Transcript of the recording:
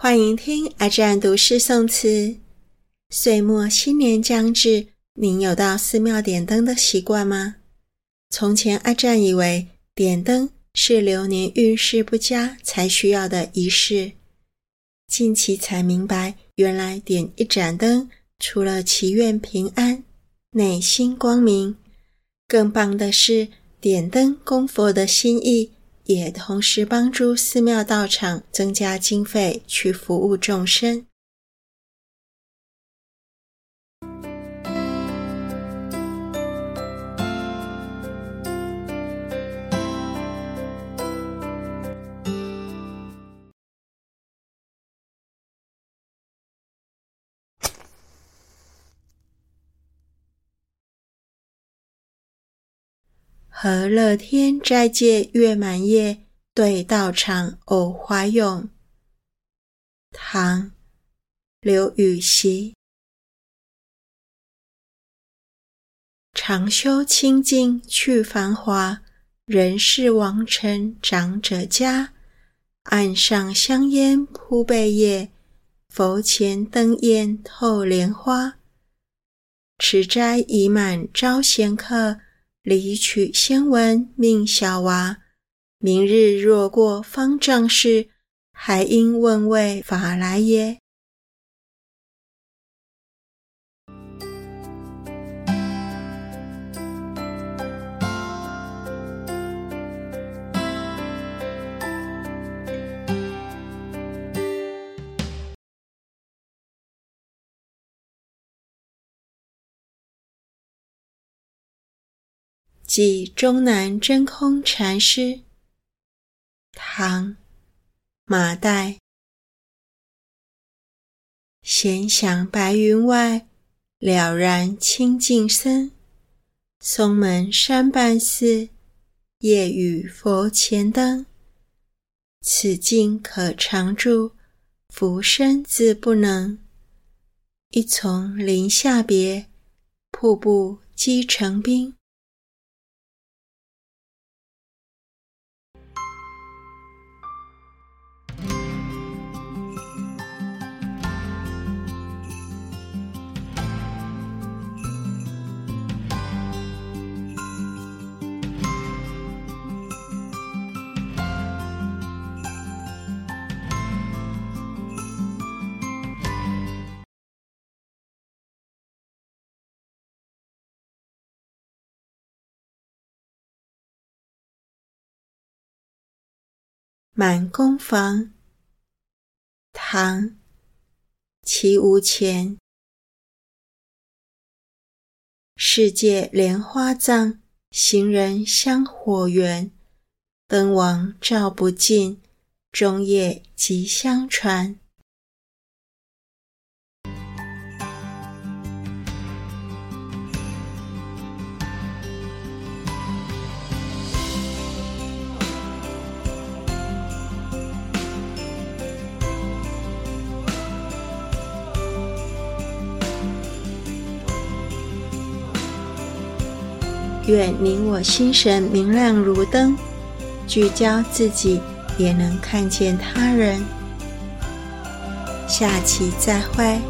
欢迎听阿占读诗诵词。岁末新年将至，您有到寺庙点灯的习惯吗？从前阿占以为点灯是流年运势不佳才需要的仪式，近期才明白，原来点一盏灯，除了祈愿平安、内心光明，更棒的是点灯供佛的心意。也同时帮助寺庙道场增加经费去服务众生。和乐天斋戒月满夜，对道场藕华咏。唐·刘禹锡。常修清净去繁华，人世王臣长者家。案上香烟铺贝叶，佛前灯焰透莲花。持斋已满招贤客。礼取先闻命小娃，明日若过方丈室，还应问为法来耶？寄终南真空禅师，唐·马岱。闲想白云外，了然清净身。松门山半寺，夜雨佛前灯。此境可常住，浮生自不能。一丛林下别，瀑布积成冰。满宫房，唐·齐无钱。世界莲花藏，行人香火缘。灯王照不尽，中夜即相传。愿你我心神明亮如灯，聚焦自己，也能看见他人。下期再会。